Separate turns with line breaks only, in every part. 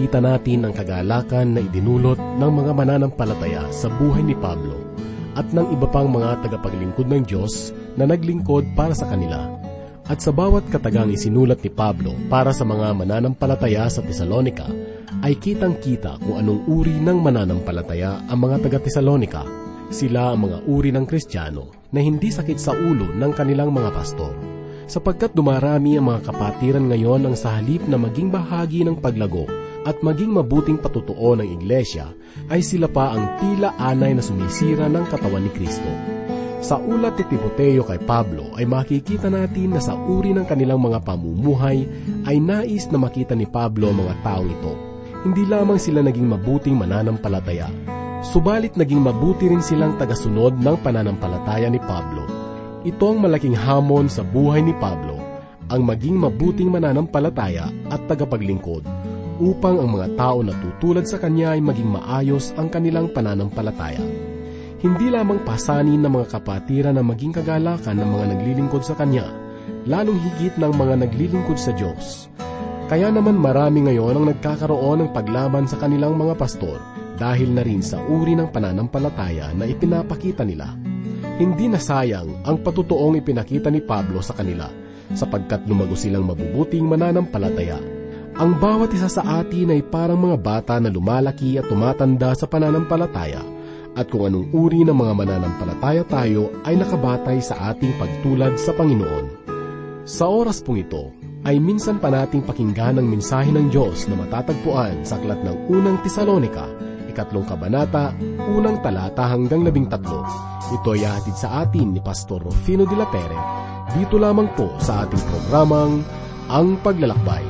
makikita natin ang kagalakan na idinulot ng mga mananampalataya sa buhay ni Pablo at ng iba pang mga tagapaglingkod ng Diyos na naglingkod para sa kanila. At sa bawat katagang isinulat ni Pablo para sa mga mananampalataya sa Tesalonika, ay kitang-kita kung anong uri ng mananampalataya ang mga taga-Tesalonika. Sila ang mga uri ng Kristiyano na hindi sakit sa ulo ng kanilang mga pastor. Sapagkat dumarami ang mga kapatiran ngayon ang sa halip na maging bahagi ng paglago at maging mabuting patutuo ng iglesia, ay sila pa ang tila anay na sumisira ng katawan ni Kristo. Sa ulat ni Timoteo kay Pablo ay makikita natin na sa uri ng kanilang mga pamumuhay ay nais na makita ni Pablo ang mga tao ito. Hindi lamang sila naging mabuting mananampalataya, subalit naging mabuti rin silang tagasunod ng pananampalataya ni Pablo. Ito ang malaking hamon sa buhay ni Pablo, ang maging mabuting mananampalataya at tagapaglingkod upang ang mga tao na tutulad sa kanya ay maging maayos ang kanilang pananampalataya hindi lamang pasanin ng mga kapatiran na maging kagalakan ng mga naglilingkod sa Kanya, lalong higit ng mga naglilingkod sa Diyos. Kaya naman marami ngayon ang nagkakaroon ng paglaban sa kanilang mga pastor dahil na rin sa uri ng pananampalataya na ipinapakita nila. Hindi na sayang ang patutuong ipinakita ni Pablo sa kanila sapagkat lumago silang mabubuting mananampalataya. Ang bawat isa sa atin ay parang mga bata na lumalaki at tumatanda sa pananampalataya at kung anong uri ng mga mananampalataya tayo ay nakabatay sa ating pagtulad sa Panginoon. Sa oras pong ito, ay minsan pa nating pakinggan ang mensahe ng Diyos na matatagpuan sa aklat ng unang Tesalonika, ikatlong kabanata, unang talata hanggang labing tatlo. Ito ay hatid sa atin ni Pastor Rufino de la Pere, dito lamang po sa ating programang Ang Paglalakbay.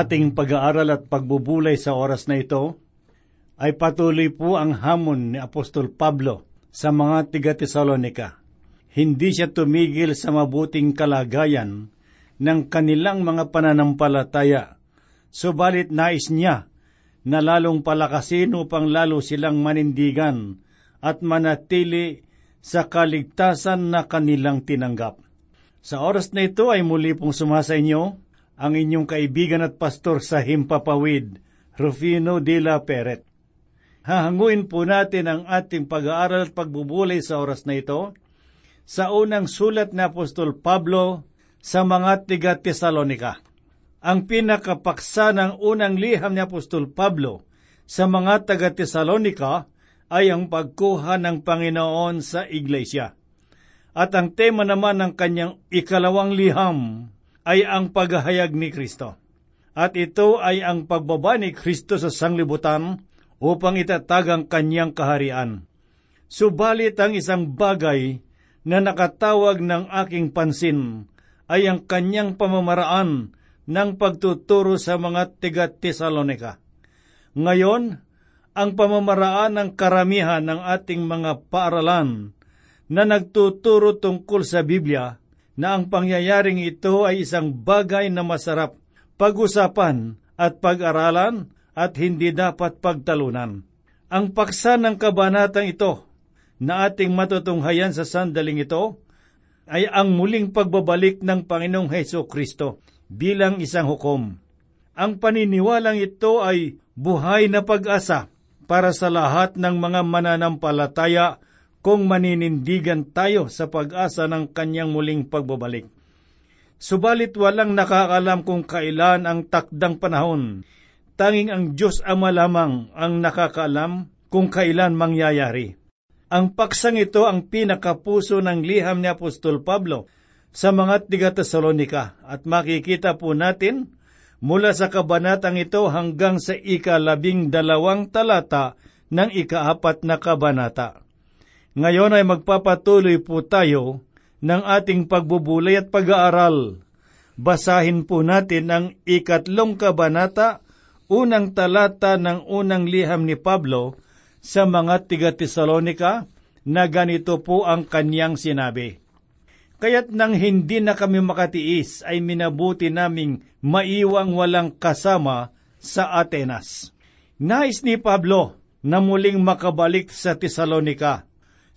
Ating pag-aaral at pagbubulay sa oras na ito ay patuloy po ang hamon ni Apostol Pablo sa mga tiga-Tesalonika. Hindi siya tumigil sa mabuting kalagayan ng kanilang mga pananampalataya, subalit nais niya na lalong palakasin upang lalo silang manindigan at manatili sa kaligtasan na kanilang tinanggap. Sa oras na ito ay muli pong sumasa inyo ang inyong kaibigan at pastor sa Himpapawid, Rufino de la Peret. Hahanguin po natin ang ating pag-aaral at pagbubulay sa oras na ito sa unang sulat ni Apostol Pablo sa mga tiga Tesalonika. Ang pinakapaksa ng unang liham ni Apostol Pablo sa mga taga Tesalonika ay ang pagkuha ng Panginoon sa iglesia. At ang tema naman ng kanyang ikalawang liham ay ang paghahayag ni Kristo. At ito ay ang pagbaba ni Kristo sa sanglibutan upang itatag ang kanyang kaharian. Subalit ang isang bagay na nakatawag ng aking pansin ay ang kanyang pamamaraan ng pagtuturo sa mga tiga Tesalonika. Ngayon, ang pamamaraan ng karamihan ng ating mga paaralan na nagtuturo tungkol sa Biblia na ang pangyayaring ito ay isang bagay na masarap pag-usapan at pag-aralan at hindi dapat pagtalunan. Ang paksa ng kabanatang ito na ating matutunghayan sa sandaling ito ay ang muling pagbabalik ng Panginoong Heso Kristo bilang isang hukom. Ang paniniwalang ito ay buhay na pag-asa para sa lahat ng mga mananampalataya kung maninindigan tayo sa pag-asa ng kanyang muling pagbabalik. Subalit walang nakakalam kung kailan ang takdang panahon. Tanging ang Diyos Ama lamang ang nakakaalam kung kailan mangyayari. Ang paksang ito ang pinakapuso ng liham ni Apostol Pablo sa mga tiga Tesalonika at makikita po natin mula sa kabanatang ito hanggang sa ikalabing dalawang talata ng ikaapat na kabanata. Ngayon ay magpapatuloy po tayo ng ating pagbubulay at pag-aaral. Basahin po natin ang ikatlong kabanata, unang talata ng unang liham ni Pablo sa mga tiga Tesalonika na ganito po ang kanyang sinabi. Kaya't nang hindi na kami makatiis ay minabuti naming maiwang walang kasama sa Atenas. Nais ni Pablo na muling makabalik sa Tesalonika.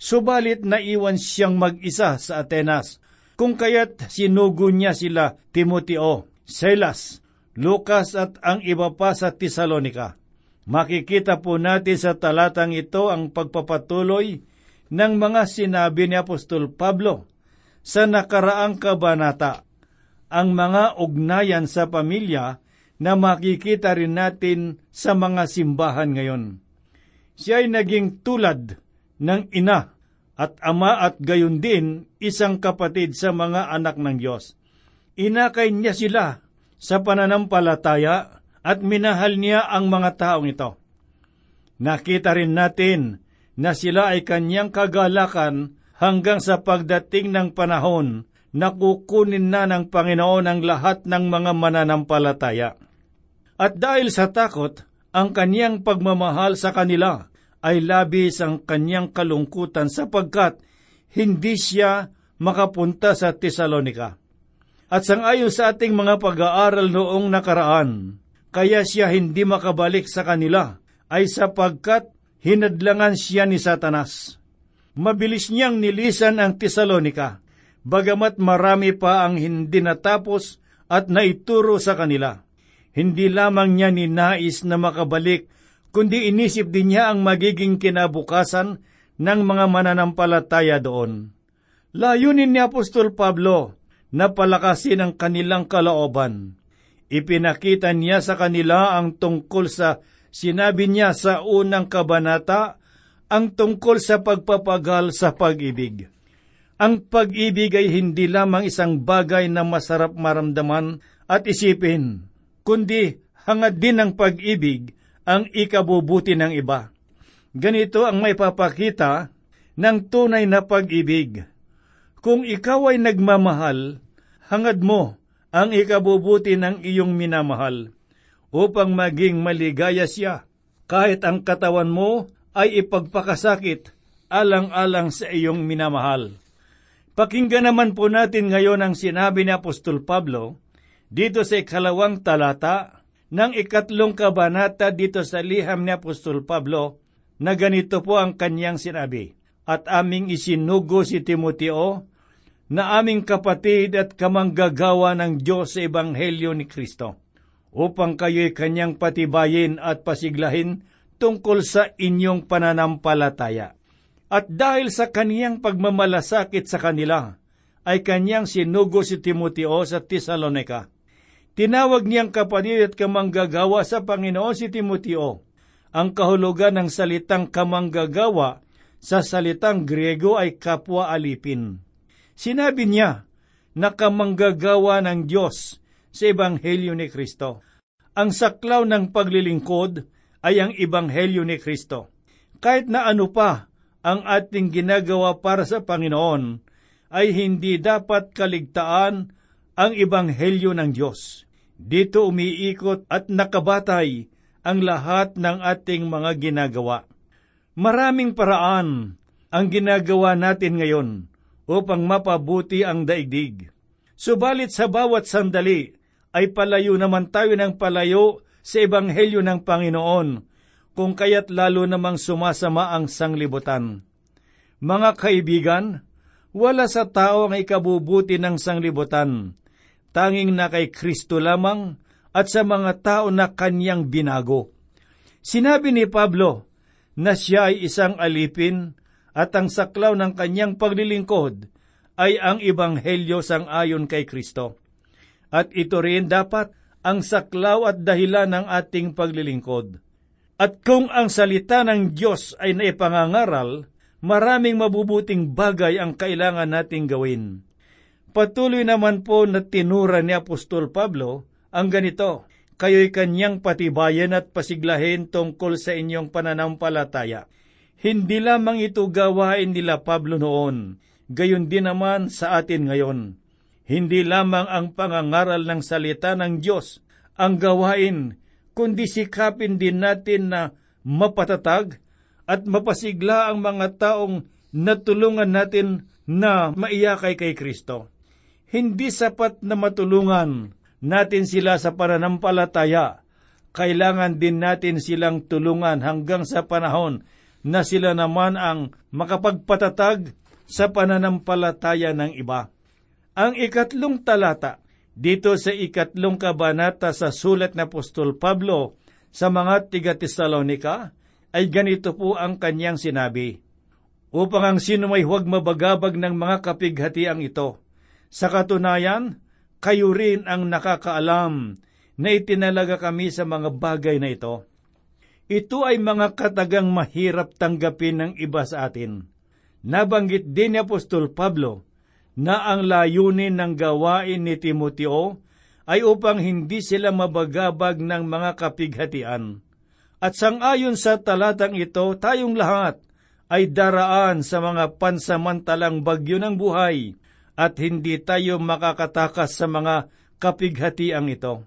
Subalit naiwan siyang mag-isa sa Atenas, kung kaya't sinugo niya sila Timoteo, Silas, Lucas at ang iba pa sa Tesalonika. Makikita po natin sa talatang ito ang pagpapatuloy ng mga sinabi ni Apostol Pablo sa nakaraang kabanata ang mga ugnayan sa pamilya na makikita rin natin sa mga simbahan ngayon. Siya ay naging tulad ng ina at ama at gayon din isang kapatid sa mga anak ng Diyos. Inakay niya sila sa pananampalataya at minahal niya ang mga taong ito. Nakita rin natin na sila ay kanyang kagalakan hanggang sa pagdating ng panahon na kukunin na ng Panginoon ang lahat ng mga mananampalataya. At dahil sa takot, ang kanyang pagmamahal sa kanila ay labis ang kanyang kalungkutan sapagkat hindi siya makapunta sa Tesalonika. At sangayon sa ating mga pag-aaral noong nakaraan, kaya siya hindi makabalik sa kanila ay sapagkat hinadlangan siya ni Satanas mabilis niyang nilisan ang Tesalonika, bagamat marami pa ang hindi natapos at naituro sa kanila. Hindi lamang niya ninais na makabalik, kundi inisip din niya ang magiging kinabukasan ng mga mananampalataya doon. Layunin ni Apostol Pablo na palakasin ang kanilang kalaoban. Ipinakita niya sa kanila ang tungkol sa sinabi niya sa unang kabanata ang tungkol sa pagpapagal sa pag-ibig. Ang pag-ibig ay hindi lamang isang bagay na masarap maramdaman at isipin, kundi hangad din ng pag-ibig ang ikabubuti ng iba. Ganito ang may papakita ng tunay na pag-ibig. Kung ikaw ay nagmamahal, hangad mo ang ikabubuti ng iyong minamahal upang maging maligaya siya. Kahit ang katawan mo ay ipagpakasakit alang-alang sa iyong minamahal. Pakinggan naman po natin ngayon ang sinabi ni Apostol Pablo dito sa ikalawang talata ng ikatlong kabanata dito sa liham ni Apostol Pablo na ganito po ang kanyang sinabi. At aming isinugo si Timoteo na aming kapatid at kamanggagawa ng Diyos sa Ebanghelyo ni Kristo upang kayo'y kanyang patibayin at pasiglahin tungkol sa inyong pananampalataya. At dahil sa kaniyang pagmamalasakit sa kanila, ay kanyang sinugo si Timoteo sa Tesalonika. Tinawag niyang kapatid at kamanggagawa sa Panginoon si Timoteo Ang kahulugan ng salitang kamanggagawa sa salitang Griego ay kapwa alipin. Sinabi niya na kamanggagawa ng Diyos sa Ebanghelyo ni Kristo. Ang saklaw ng paglilingkod ay ang Ebanghelyo ni Kristo. Kahit na ano pa ang ating ginagawa para sa Panginoon, ay hindi dapat kaligtaan ang Ebanghelyo ng Diyos. Dito umiikot at nakabatay ang lahat ng ating mga ginagawa. Maraming paraan ang ginagawa natin ngayon upang mapabuti ang daigdig. Subalit sa bawat sandali ay palayo naman tayo ng palayo sa Ebanghelyo ng Panginoon, kung kaya't lalo namang sumasama ang sanglibutan. Mga kaibigan, wala sa tao ang ikabubuti ng sanglibutan, tanging na kay Kristo lamang at sa mga tao na kanyang binago. Sinabi ni Pablo na siya ay isang alipin at ang saklaw ng kanyang paglilingkod ay ang ibanghelyo sang ayon kay Kristo. At ito rin dapat ang saklaw at dahilan ng ating paglilingkod. At kung ang salita ng Diyos ay naipangangaral, maraming mabubuting bagay ang kailangan nating gawin. Patuloy naman po na tinura ni Apostol Pablo ang ganito, Kayo'y kanyang patibayan at pasiglahin tungkol sa inyong pananampalataya. Hindi lamang ito gawain nila Pablo noon, gayon din naman sa atin ngayon hindi lamang ang pangangaral ng salita ng Diyos ang gawain, kundi sikapin din natin na mapatatag at mapasigla ang mga taong natulungan natin na maiyakay kay Kristo. Hindi sapat na matulungan natin sila sa pananampalataya. Kailangan din natin silang tulungan hanggang sa panahon na sila naman ang makapagpatatag sa pananampalataya ng iba. Ang ikatlong talata dito sa ikatlong kabanata sa sulat na Apostol Pablo sa mga tiga Tesalonika ay ganito po ang kanyang sinabi, upang ang sino may huwag mabagabag ng mga kapighatiang ito. Sa katunayan, kayo rin ang nakakaalam na itinalaga kami sa mga bagay na ito. Ito ay mga katagang mahirap tanggapin ng iba sa atin. Nabanggit din ni Apostol Pablo na ang layunin ng gawain ni Timoteo ay upang hindi sila mabagabag ng mga kapighatian. At sangayon sa talatang ito, tayong lahat ay daraan sa mga pansamantalang bagyo ng buhay at hindi tayo makakatakas sa mga kapighatiang ito.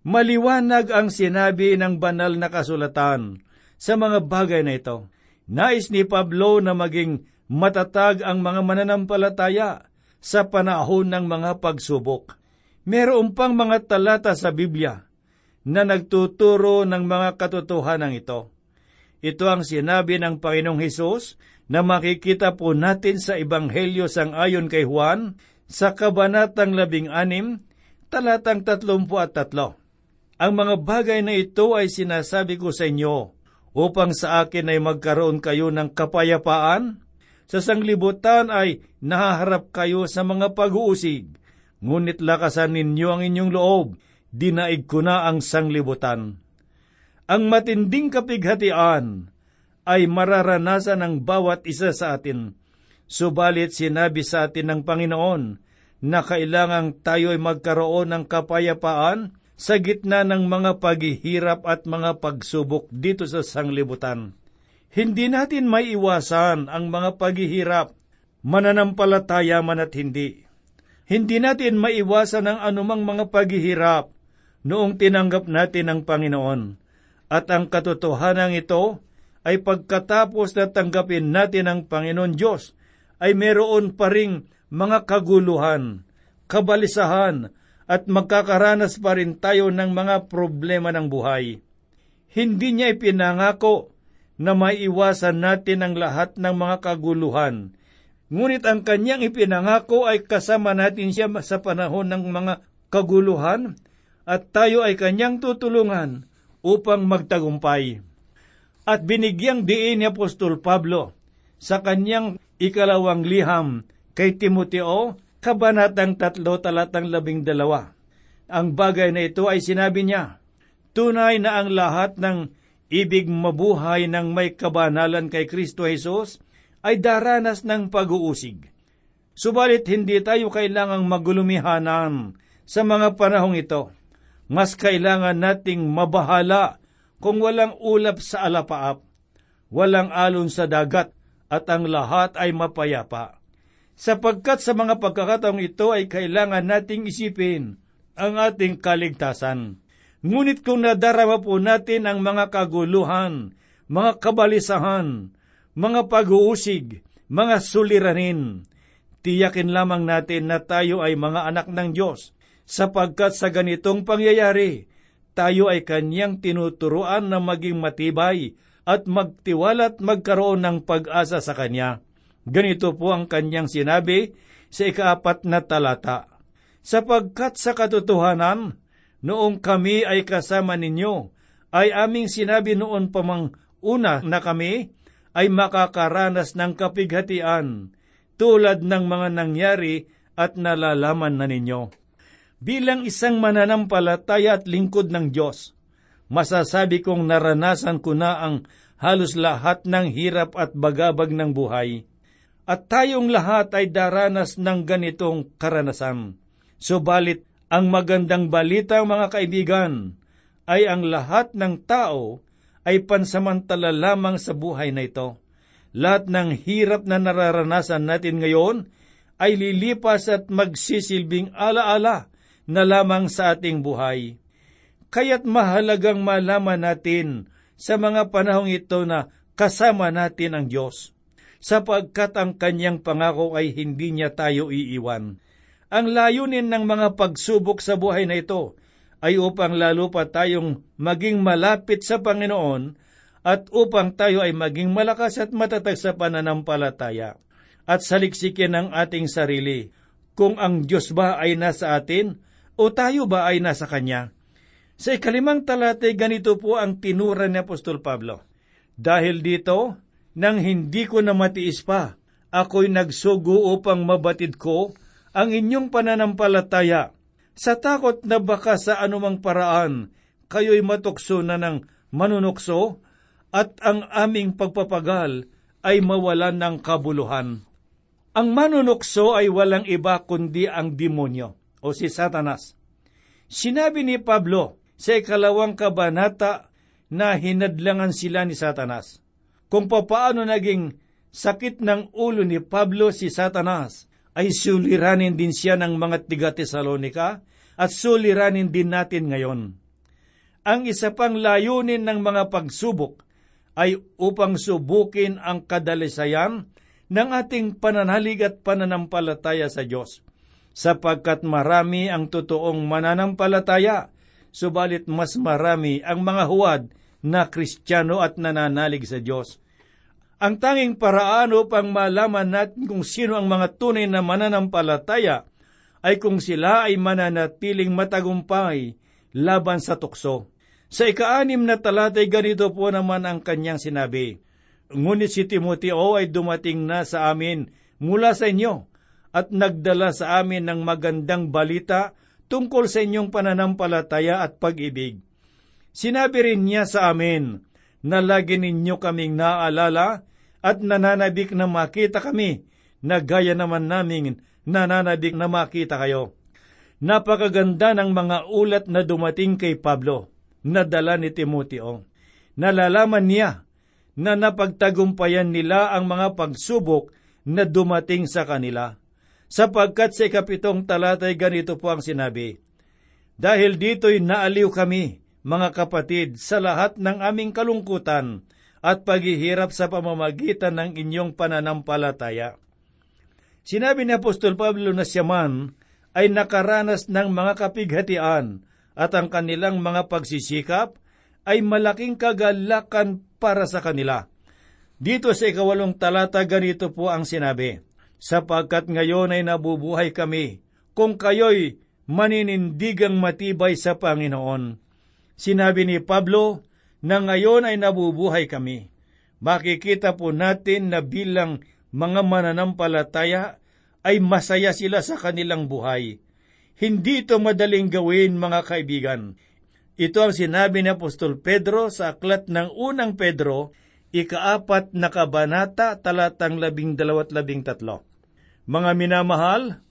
Maliwanag ang sinabi ng banal na kasulatan sa mga bagay na ito. Nais ni Pablo na maging matatag ang mga mananampalataya sa panahon ng mga pagsubok. Meron pang mga talata sa Biblia na nagtuturo ng mga katotohanan ito. Ito ang sinabi ng Panginoong Hesus na makikita po natin sa Ebanghelyo sang ayon kay Juan sa Kabanatang labing anim, talatang tatlumpu at tatlo. Ang mga bagay na ito ay sinasabi ko sa inyo upang sa akin ay magkaroon kayo ng kapayapaan sa sanglibutan ay nahaharap kayo sa mga pag-uusig, ngunit lakasan ninyo ang inyong loob, dinaig ko na ang sanglibutan. Ang matinding kapighatian ay mararanasan ng bawat isa sa atin. Subalit sinabi sa atin ng Panginoon na kailangang tayo ay magkaroon ng kapayapaan sa gitna ng mga paghihirap at mga pagsubok dito sa sanglibutan. Hindi natin may iwasan ang mga paghihirap, mananampalataya man at hindi. Hindi natin maiwasan ang anumang mga paghihirap noong tinanggap natin ang Panginoon. At ang katotohanan ito ay pagkatapos na tanggapin natin ang Panginoon Diyos, ay meron pa ring mga kaguluhan, kabalisahan, at magkakaranas pa rin tayo ng mga problema ng buhay. Hindi niya ipinangako na maiwasan natin ang lahat ng mga kaguluhan. Ngunit ang kanyang ipinangako ay kasama natin siya sa panahon ng mga kaguluhan at tayo ay kanyang tutulungan upang magtagumpay. At binigyang diin ni Apostol Pablo sa kanyang ikalawang liham kay Timoteo, kabanatang tatlo talatang labing dalawa. Ang bagay na ito ay sinabi niya, tunay na ang lahat ng ibig mabuhay ng may kabanalan kay Kristo Jesus, ay daranas ng pag-uusig. Subalit hindi tayo kailangang magulumihanan sa mga panahong ito. Mas kailangan nating mabahala kung walang ulap sa alapaap, walang alon sa dagat, at ang lahat ay mapayapa. Sapagkat sa mga pagkakataong ito ay kailangan nating isipin ang ating kaligtasan. Ngunit kung nadarama po natin ang mga kaguluhan, mga kabalisahan, mga pag-uusig, mga suliranin, tiyakin lamang natin na tayo ay mga anak ng Diyos, sapagkat sa ganitong pangyayari, tayo ay kanyang tinuturuan na maging matibay at magtiwala at magkaroon ng pag-asa sa Kanya. Ganito po ang Kanyang sinabi sa ikaapat na talata. Sapagkat sa katotohanan, noong kami ay kasama ninyo, ay aming sinabi noon pamang una na kami ay makakaranas ng kapighatian, tulad ng mga nangyari at nalalaman na ninyo. Bilang isang mananampalataya at lingkod ng Diyos, masasabi kong naranasan ko na ang halos lahat ng hirap at bagabag ng buhay. At tayong lahat ay daranas ng ganitong karanasan. Subalit, ang magandang balita mga kaibigan ay ang lahat ng tao ay pansamantala lamang sa buhay na ito. Lahat ng hirap na nararanasan natin ngayon ay lilipas at magsisilbing alaala na lamang sa ating buhay. Kaya't mahalagang malaman natin sa mga panahong ito na kasama natin ang Diyos, sapagkat ang kanyang pangako ay hindi niya tayo iiwan. Ang layunin ng mga pagsubok sa buhay na ito ay upang lalo pa tayong maging malapit sa Panginoon at upang tayo ay maging malakas at matatag sa pananampalataya at saliksikin ang ating sarili kung ang Diyos ba ay nasa atin o tayo ba ay nasa Kanya. Sa ikalimang talatay, ganito po ang tinura ni Apostol Pablo. Dahil dito, nang hindi ko na matiis pa, ako'y nagsugo upang mabatid ko ang inyong pananampalataya, sa takot na baka sa anumang paraan kayo'y matukso na ng manunukso at ang aming pagpapagal ay mawalan ng kabuluhan. Ang manunukso ay walang iba kundi ang demonyo o si Satanas. Sinabi ni Pablo, sa ikalawang kabanata na hinadlangan sila ni Satanas. Kung papaano naging sakit ng ulo ni Pablo si Satanas, ay suliranin din siya ng mga tiga Tesalonika at suliranin din natin ngayon. Ang isa pang layunin ng mga pagsubok ay upang subukin ang kadalisayan ng ating pananalig at pananampalataya sa Diyos, sapagkat marami ang totoong mananampalataya subalit mas marami ang mga huwad na kristyano at nananalig sa Diyos. Ang tanging paraan upang malaman natin kung sino ang mga tunay na mananampalataya ay kung sila ay mananatiling matagumpay laban sa tukso. Sa ikaanim na talatay ganito po naman ang kanyang sinabi, Ngunit si Timoteo ay dumating na sa amin mula sa inyo at nagdala sa amin ng magandang balita tungkol sa inyong pananampalataya at pag-ibig. Sinabi rin niya sa amin na lagi ninyo kaming naaalala at nananabik na makita kami na gaya naman namin nananabik na makita kayo. Napakaganda ng mga ulat na dumating kay Pablo, na dala ni Timoteo. Nalalaman niya na napagtagumpayan nila ang mga pagsubok na dumating sa kanila sapagkat sa ikapitong talatay ganito po ang sinabi, Dahil dito'y naaliw kami, mga kapatid, sa lahat ng aming kalungkutan at paghihirap sa pamamagitan ng inyong pananampalataya. Sinabi ni Apostol Pablo na siya man ay nakaranas ng mga kapighatian at ang kanilang mga pagsisikap ay malaking kagalakan para sa kanila. Dito sa ikawalong talata ganito po ang sinabi, sapagkat ngayon ay nabubuhay kami kung kayo'y maninindigang matibay sa Panginoon. Sinabi ni Pablo na ngayon ay nabubuhay kami. Makikita po natin na bilang mga mananampalataya ay masaya sila sa kanilang buhay. Hindi ito madaling gawin mga kaibigan. Ito ang sinabi ni Apostol Pedro sa aklat ng unang Pedro, ikaapat na kabanata, talatang labing dalawat labing tatlo. Mga minamahal,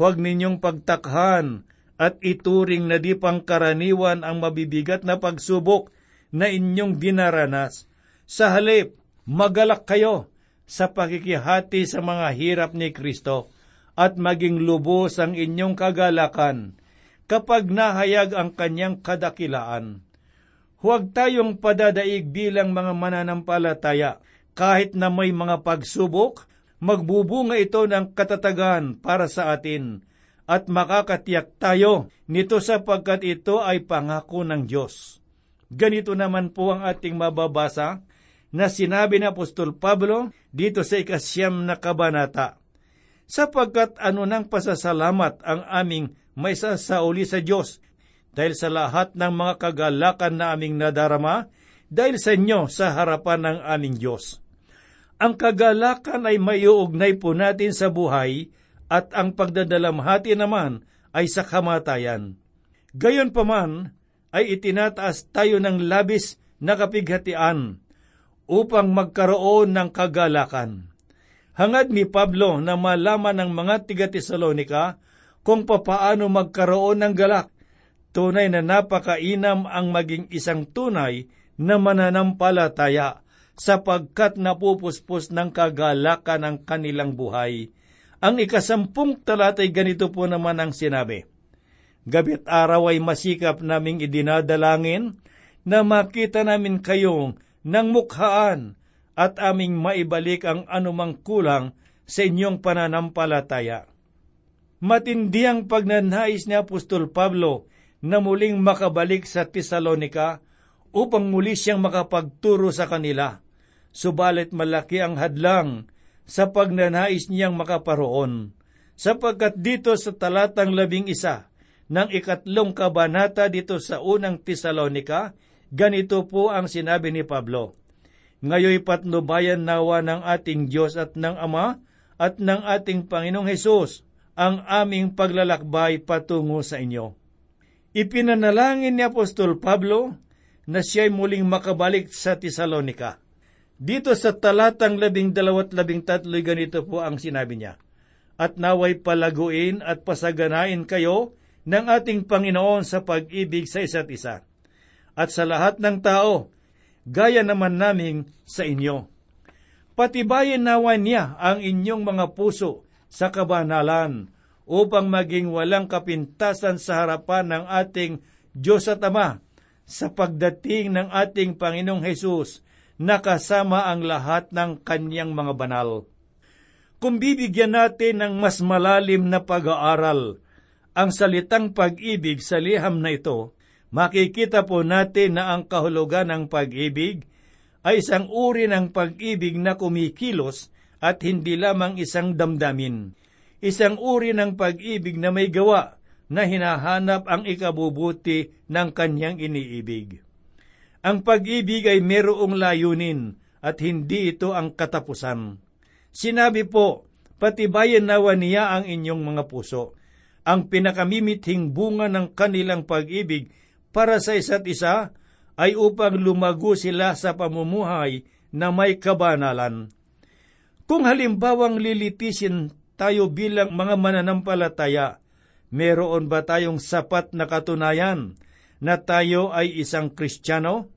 huwag ninyong pagtakhan at ituring na di pangkaraniwan ang mabibigat na pagsubok na inyong dinaranas. Sa halip, magalak kayo sa pakikihati sa mga hirap ni Kristo at maging lubos ang inyong kagalakan kapag nahayag ang kanyang kadakilaan. Huwag tayong padadaig bilang mga mananampalataya kahit na may mga pagsubok, magbubunga ito ng katatagan para sa atin at makakatiyak tayo nito sapagkat ito ay pangako ng Diyos. Ganito naman po ang ating mababasa na sinabi ni Apostol Pablo dito sa ikasyam na kabanata. Sapagkat ano nang pasasalamat ang aming may sasauli sa Diyos dahil sa lahat ng mga kagalakan na aming nadarama dahil sa inyo sa harapan ng aming Diyos. Ang kagalakan ay maiuugnay po natin sa buhay at ang pagdadalamhati naman ay sa kamatayan. Gayon pa man ay itinataas tayo ng labis na kapighatian upang magkaroon ng kagalakan. Hangad ni Pablo na malaman ng mga tiga-Tesalonika kung papaano magkaroon ng galak. Tunay na napakainam ang maging isang tunay na mananampalataya sapagkat napupuspos ng kagalakan ang kanilang buhay. Ang ikasampung talatay ganito po naman ang sinabi. Gabit araw ay masikap naming idinadalangin na makita namin kayong ng mukhaan at aming maibalik ang anumang kulang sa inyong pananampalataya Matindi ang pagnanais ni Apostol Pablo na muling makabalik sa Tesalonika upang muli siyang makapagturo sa kanila. Subalit malaki ang hadlang sa pagnanais niyang makaparoon, sapagkat dito sa talatang labing isa ng ikatlong kabanata dito sa unang Tesalonika, ganito po ang sinabi ni Pablo, Ngayoy patnubayan nawa ng ating Diyos at ng Ama at ng ating Panginoong Hesus ang aming paglalakbay patungo sa inyo. Ipinanalangin ni Apostol Pablo na siya'y muling makabalik sa Tesalonika. Dito sa talatang labing dalawat labing tatlo'y ganito po ang sinabi niya, At naway palaguin at pasaganain kayo ng ating Panginoon sa pag-ibig sa isa't isa. At sa lahat ng tao, gaya naman naming sa inyo. Patibayin nawa niya ang inyong mga puso sa kabanalan upang maging walang kapintasan sa harapan ng ating Diyos at Ama sa pagdating ng ating Panginoong Hesus na kasama ang lahat ng kanyang mga banal. Kung bibigyan natin ng mas malalim na pag-aaral ang salitang pag-ibig sa liham na ito, makikita po natin na ang kahulugan ng pag-ibig ay isang uri ng pag-ibig na kumikilos at hindi lamang isang damdamin. Isang uri ng pag-ibig na may gawa na hinahanap ang ikabubuti ng kanyang iniibig. Ang pag-ibig ay merong layunin at hindi ito ang katapusan. Sinabi po, patibayan nawa niya ang inyong mga puso. Ang pinakamimithing bunga ng kanilang pag-ibig para sa isa't isa ay upang lumago sila sa pamumuhay na may kabanalan. Kung halimbawang lilitisin tayo bilang mga mananampalataya, meron ba tayong sapat na katunayan na tayo ay isang Kristiyano?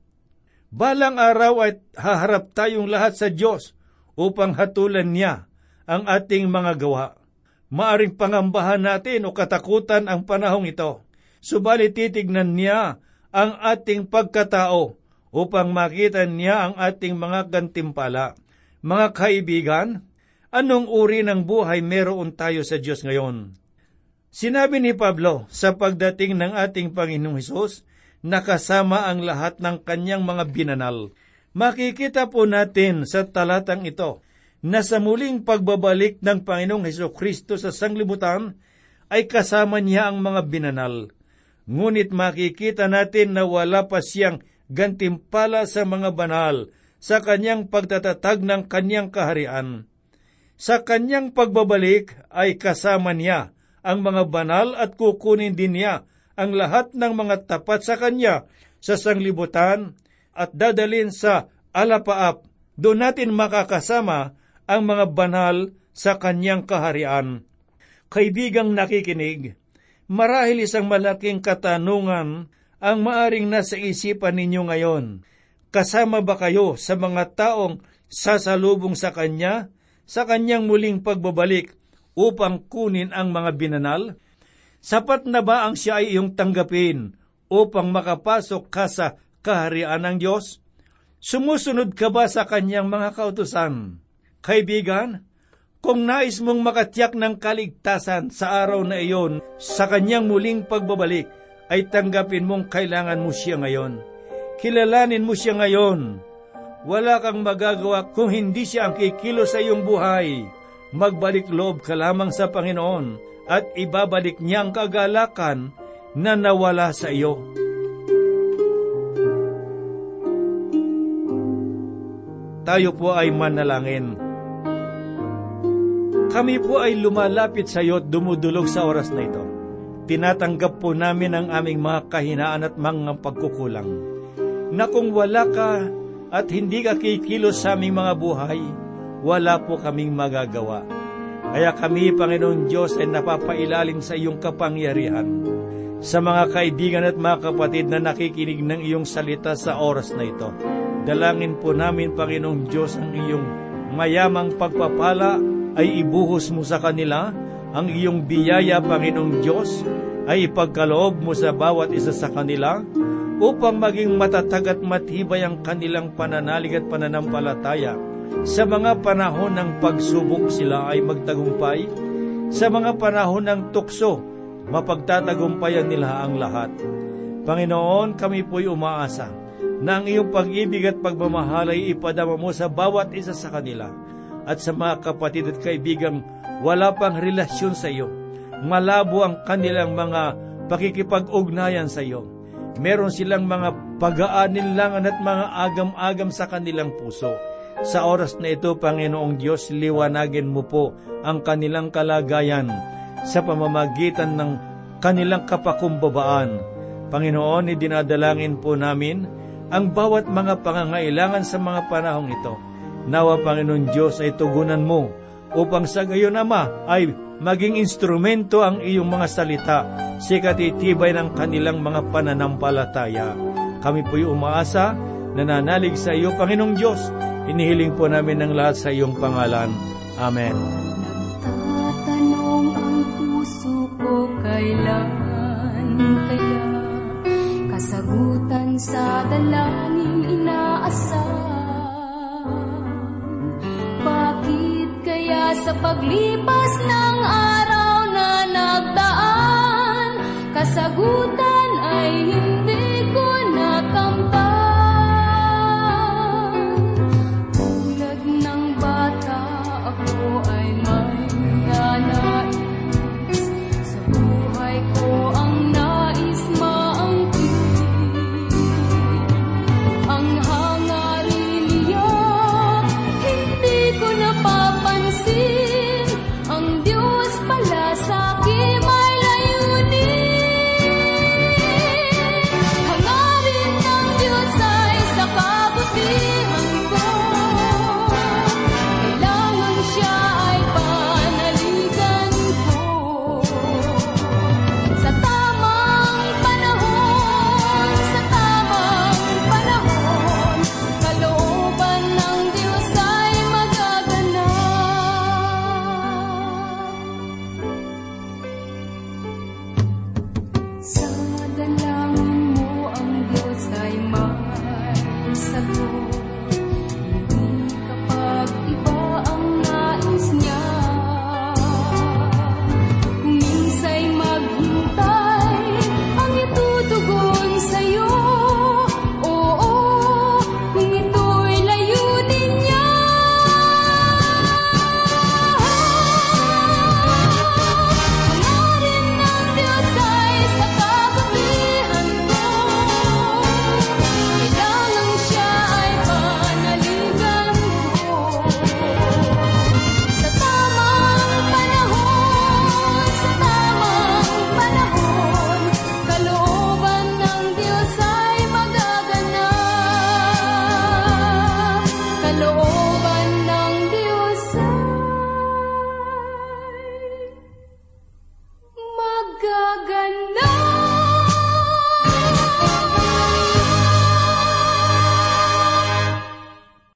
Balang araw ay haharap tayong lahat sa Diyos upang hatulan niya ang ating mga gawa. Maaring pangambahan natin o katakutan ang panahong ito, subalit titignan niya ang ating pagkatao upang makita niya ang ating mga gantimpala mga kaibigan, anong uri ng buhay meron tayo sa Diyos ngayon? Sinabi ni Pablo sa pagdating ng ating Panginoong Hesus, nakasama ang lahat ng kanyang mga binanal. Makikita po natin sa talatang ito na sa muling pagbabalik ng Panginoong Heso Kristo sa sanglibutan ay kasama niya ang mga binanal. Ngunit makikita natin na wala pa siyang gantimpala sa mga banal sa kanyang pagtatatag ng kanyang kaharian. Sa kanyang pagbabalik ay kasama niya ang mga banal at kukunin din niya ang lahat ng mga tapat sa Kanya sa sanglibutan at dadalin sa alapaap. Doon natin makakasama ang mga banal sa Kanyang kaharian. Kaibigang nakikinig, marahil isang malaking katanungan ang maaring nasa isipan ninyo ngayon. Kasama ba kayo sa mga taong sasalubong sa Kanya sa Kanyang muling pagbabalik upang kunin ang mga binanal? Sapat na ba ang siya ay iyong tanggapin upang makapasok ka sa kaharian ng Diyos? Sumusunod ka ba sa kanyang mga kautusan? Kaibigan, kung nais mong makatiyak ng kaligtasan sa araw na iyon sa kanyang muling pagbabalik, ay tanggapin mong kailangan mo siya ngayon. Kilalanin mo siya ngayon. Wala kang magagawa kung hindi siya ang kikilo sa iyong buhay. Magbalik loob ka lamang sa Panginoon at ibabalik niya ang kagalakan na nawala sa iyo. Tayo po ay manalangin. Kami po ay lumalapit sa iyo at dumudulog sa oras na ito. Tinatanggap po namin ang aming mga kahinaan at mga pagkukulang. Na kung wala ka at hindi ka kikilos sa aming mga buhay, wala po kaming magagawa. Kaya kami, Panginoon Diyos, ay napapailalim sa iyong kapangyarihan. Sa mga kaibigan at mga kapatid na nakikinig ng iyong salita sa oras na ito, dalangin po namin, Panginoong Diyos, ang iyong mayamang pagpapala ay ibuhos mo sa kanila, ang iyong biyaya, Panginoong Diyos, ay ipagkaloob mo sa bawat isa sa kanila, upang maging matatag at matibay ang kanilang pananalig at pananampalataya sa mga panahon ng pagsubok sila ay magtagumpay. Sa mga panahon ng tukso, mapagtatagumpayan nila ang lahat. Panginoon, kami po'y umaasa na ang iyong pag-ibig at pagmamahal ay ipadama mo sa bawat isa sa kanila at sa mga kapatid at kaibigang wala pang relasyon sa iyo. Malabo ang kanilang mga pakikipag-ugnayan sa iyo. Meron silang mga pag-aaninlangan at mga agam-agam sa kanilang puso sa oras na ito, Panginoong Diyos, liwanagin mo po ang kanilang kalagayan sa pamamagitan ng kanilang kapakumbabaan. Panginoon, idinadalangin po namin ang bawat mga pangangailangan sa mga panahong ito. Nawa, Panginoon Diyos, ay tugunan mo upang sa gayon, Ama, ay maging instrumento ang iyong mga salita sa katitibay ng kanilang mga pananampalataya. Kami po'y umaasa, nananalig sa iyo, Panginoong Diyos, Inihiling po namin ng lahat sa iyong pangalan. Amen.
Nagtatanong ang puso ko kailan kaya kasagutan sa dalangin inaasahan. Bakit kaya sa paglipas ng araw na nagdaan, kasagutan ay hindi ko nakamtan? Ay